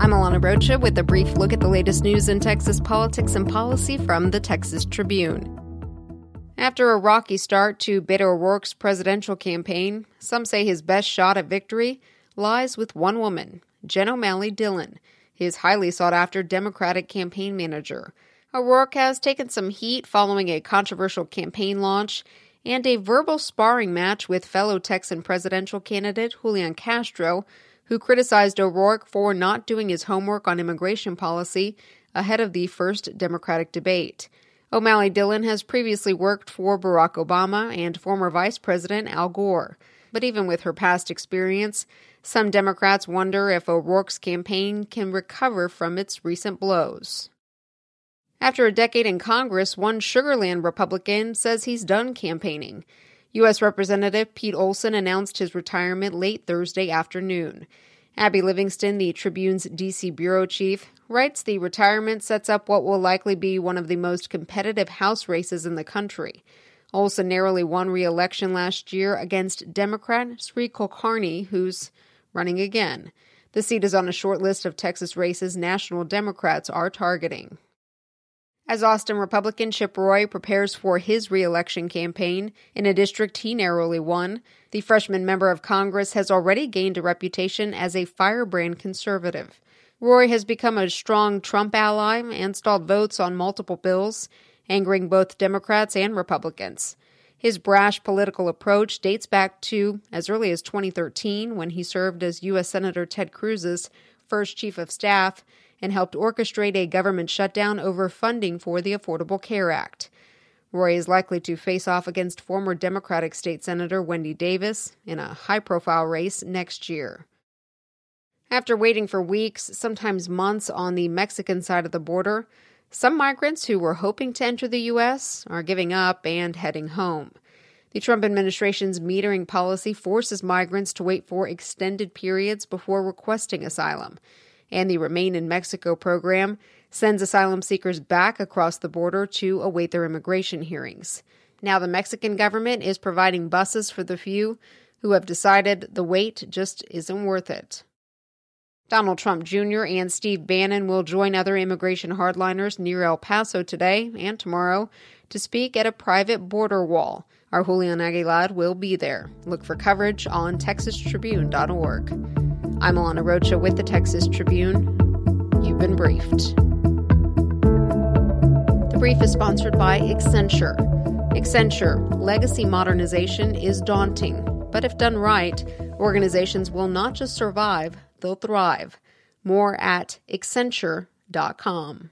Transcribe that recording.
I'm Alana Rocha with a brief look at the latest news in Texas politics and policy from the Texas Tribune. After a rocky start to Beto O'Rourke's presidential campaign, some say his best shot at victory lies with one woman, Jen O'Malley Dillon, his highly sought after Democratic campaign manager. O'Rourke has taken some heat following a controversial campaign launch and a verbal sparring match with fellow Texan presidential candidate Julian Castro who criticized O'Rourke for not doing his homework on immigration policy ahead of the first Democratic debate. O'Malley Dillon has previously worked for Barack Obama and former Vice President Al Gore. But even with her past experience, some Democrats wonder if O'Rourke's campaign can recover from its recent blows. After a decade in Congress, one Sugar Land Republican says he's done campaigning. U.S. Representative Pete Olson announced his retirement late Thursday afternoon. Abby Livingston, the Tribune's D.C. bureau chief, writes the retirement sets up what will likely be one of the most competitive House races in the country. Olson narrowly won re election last year against Democrat Sri Kulkarni, who's running again. The seat is on a short list of Texas races national Democrats are targeting. As Austin Republican Chip Roy prepares for his reelection campaign in a district he narrowly won, the freshman member of Congress has already gained a reputation as a firebrand conservative. Roy has become a strong Trump ally and stalled votes on multiple bills, angering both Democrats and Republicans. His brash political approach dates back to as early as 2013 when he served as U.S. Senator Ted Cruz's first chief of staff and helped orchestrate a government shutdown over funding for the Affordable Care Act. Roy is likely to face off against former Democratic State Senator Wendy Davis in a high profile race next year. After waiting for weeks, sometimes months, on the Mexican side of the border, some migrants who were hoping to enter the U.S. are giving up and heading home. The Trump administration's metering policy forces migrants to wait for extended periods before requesting asylum and the Remain in Mexico program sends asylum seekers back across the border to await their immigration hearings. Now, the Mexican government is providing buses for the few who have decided the wait just isn't worth it. Donald Trump Jr. and Steve Bannon will join other immigration hardliners near El Paso today and tomorrow to speak at a private border wall. Our Julian Aguilar will be there. Look for coverage on texastribune.org. I'm Alana Rocha with the Texas Tribune. You've been briefed. The brief is sponsored by Accenture. Accenture, legacy modernization is daunting, but if done right, organizations will not just survive, they'll thrive. More at Accenture.com.